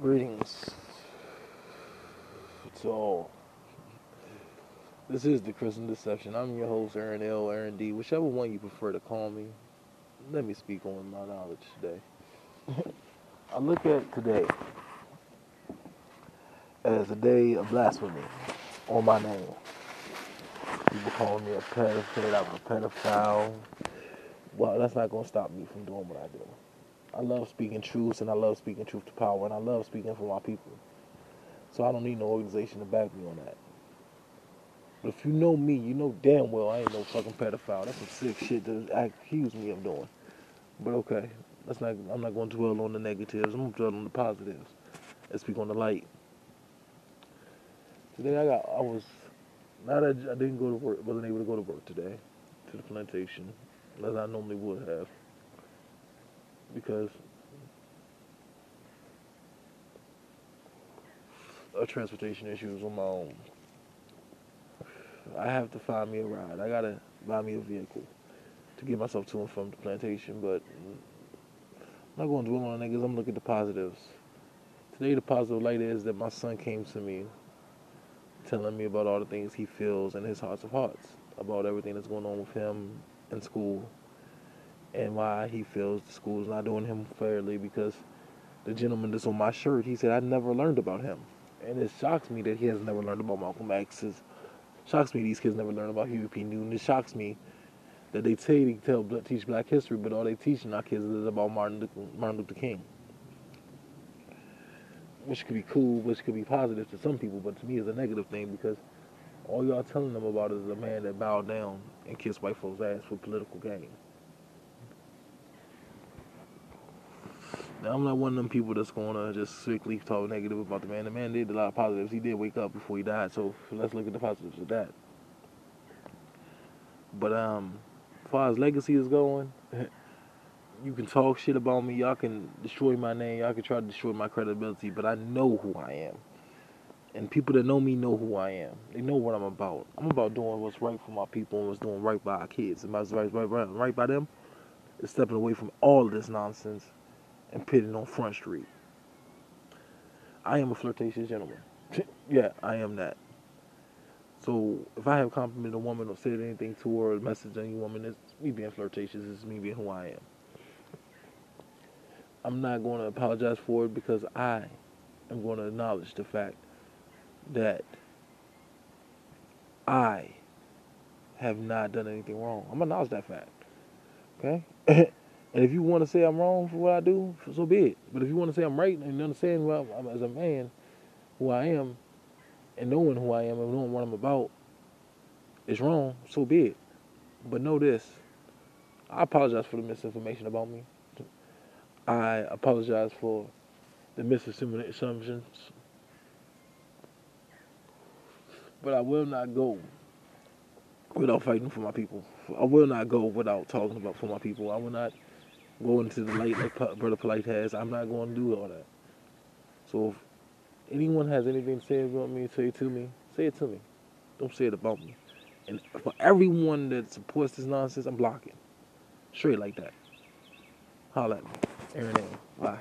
Greetings. So, this is the Christian Deception. I'm your host, Aaron L. Aaron D. Whichever one you prefer to call me. Let me speak on my knowledge today. I look at today as a day of blasphemy on my name. People calling me a pedophile, I'm a pedophile. Well, that's not going to stop me from doing what I do. I love speaking truth and I love speaking truth to power and I love speaking for my people. So I don't need no organization to back me on that. But if you know me, you know damn well I ain't no fucking pedophile. That's some sick shit to accuse me of doing. But okay, that's not. I'm not going to dwell on the negatives. I'm going to dwell on the positives. Let's speak on the light. Today I got. I was. Not that I didn't go to work. Wasn't able to go to work today, to the plantation, as I normally would have because of transportation issues on my own. I have to find me a ride. I gotta buy me a vehicle to get myself to and from the plantation, but I'm not going to dwell on niggas. I'm looking at the positives. Today, the positive light is that my son came to me telling me about all the things he feels in his hearts of hearts, about everything that's going on with him in school, and why he feels the school is not doing him fairly because the gentleman that's on my shirt, he said, I never learned about him. And it shocks me that he has never learned about Malcolm X. It shocks me these kids never learned about Huey P. Newton. It shocks me that they say they tell, teach black history, but all they teaching our kids is about Martin, Martin Luther King. Which could be cool, which could be positive to some people, but to me it's a negative thing because all y'all telling them about is a man that bowed down and kissed white folks' ass for political gain. I'm not one of them people that's gonna just strictly talk negative about the man. The man did a lot of positives. He did wake up before he died, so let's look at the positives of that. But um, as far as legacy is going, you can talk shit about me. Y'all can destroy my name. Y'all can try to destroy my credibility. But I know who I am, and people that know me know who I am. They know what I'm about. I'm about doing what's right for my people and what's doing right by our kids. And what's right, right, right, right by them is stepping away from all this nonsense and pitting on Front Street. I am a flirtatious gentleman. yeah, I am that. So if I have complimented a woman or said anything to her or messaged any woman, it's me being flirtatious. It's me being who I am. I'm not going to apologize for it because I am going to acknowledge the fact that I have not done anything wrong. I'm going to acknowledge that fact. Okay? And if you want to say I'm wrong for what I do, so be it. But if you want to say I'm right and understand well I'm, as a man who I am and knowing who I am and knowing what I'm about is wrong, so be it. But know this. I apologize for the misinformation about me. I apologize for the misassumptions. But I will not go without fighting for my people. I will not go without talking about for my people. I will not go to the light like Brother Polight has. I'm not going to do all that. So if anyone has anything to say about me, say it to me. Say it to me. Don't say it about me. And for everyone that supports this nonsense, I'm blocking. Straight like that. Holla at me. Aaron A. Bye.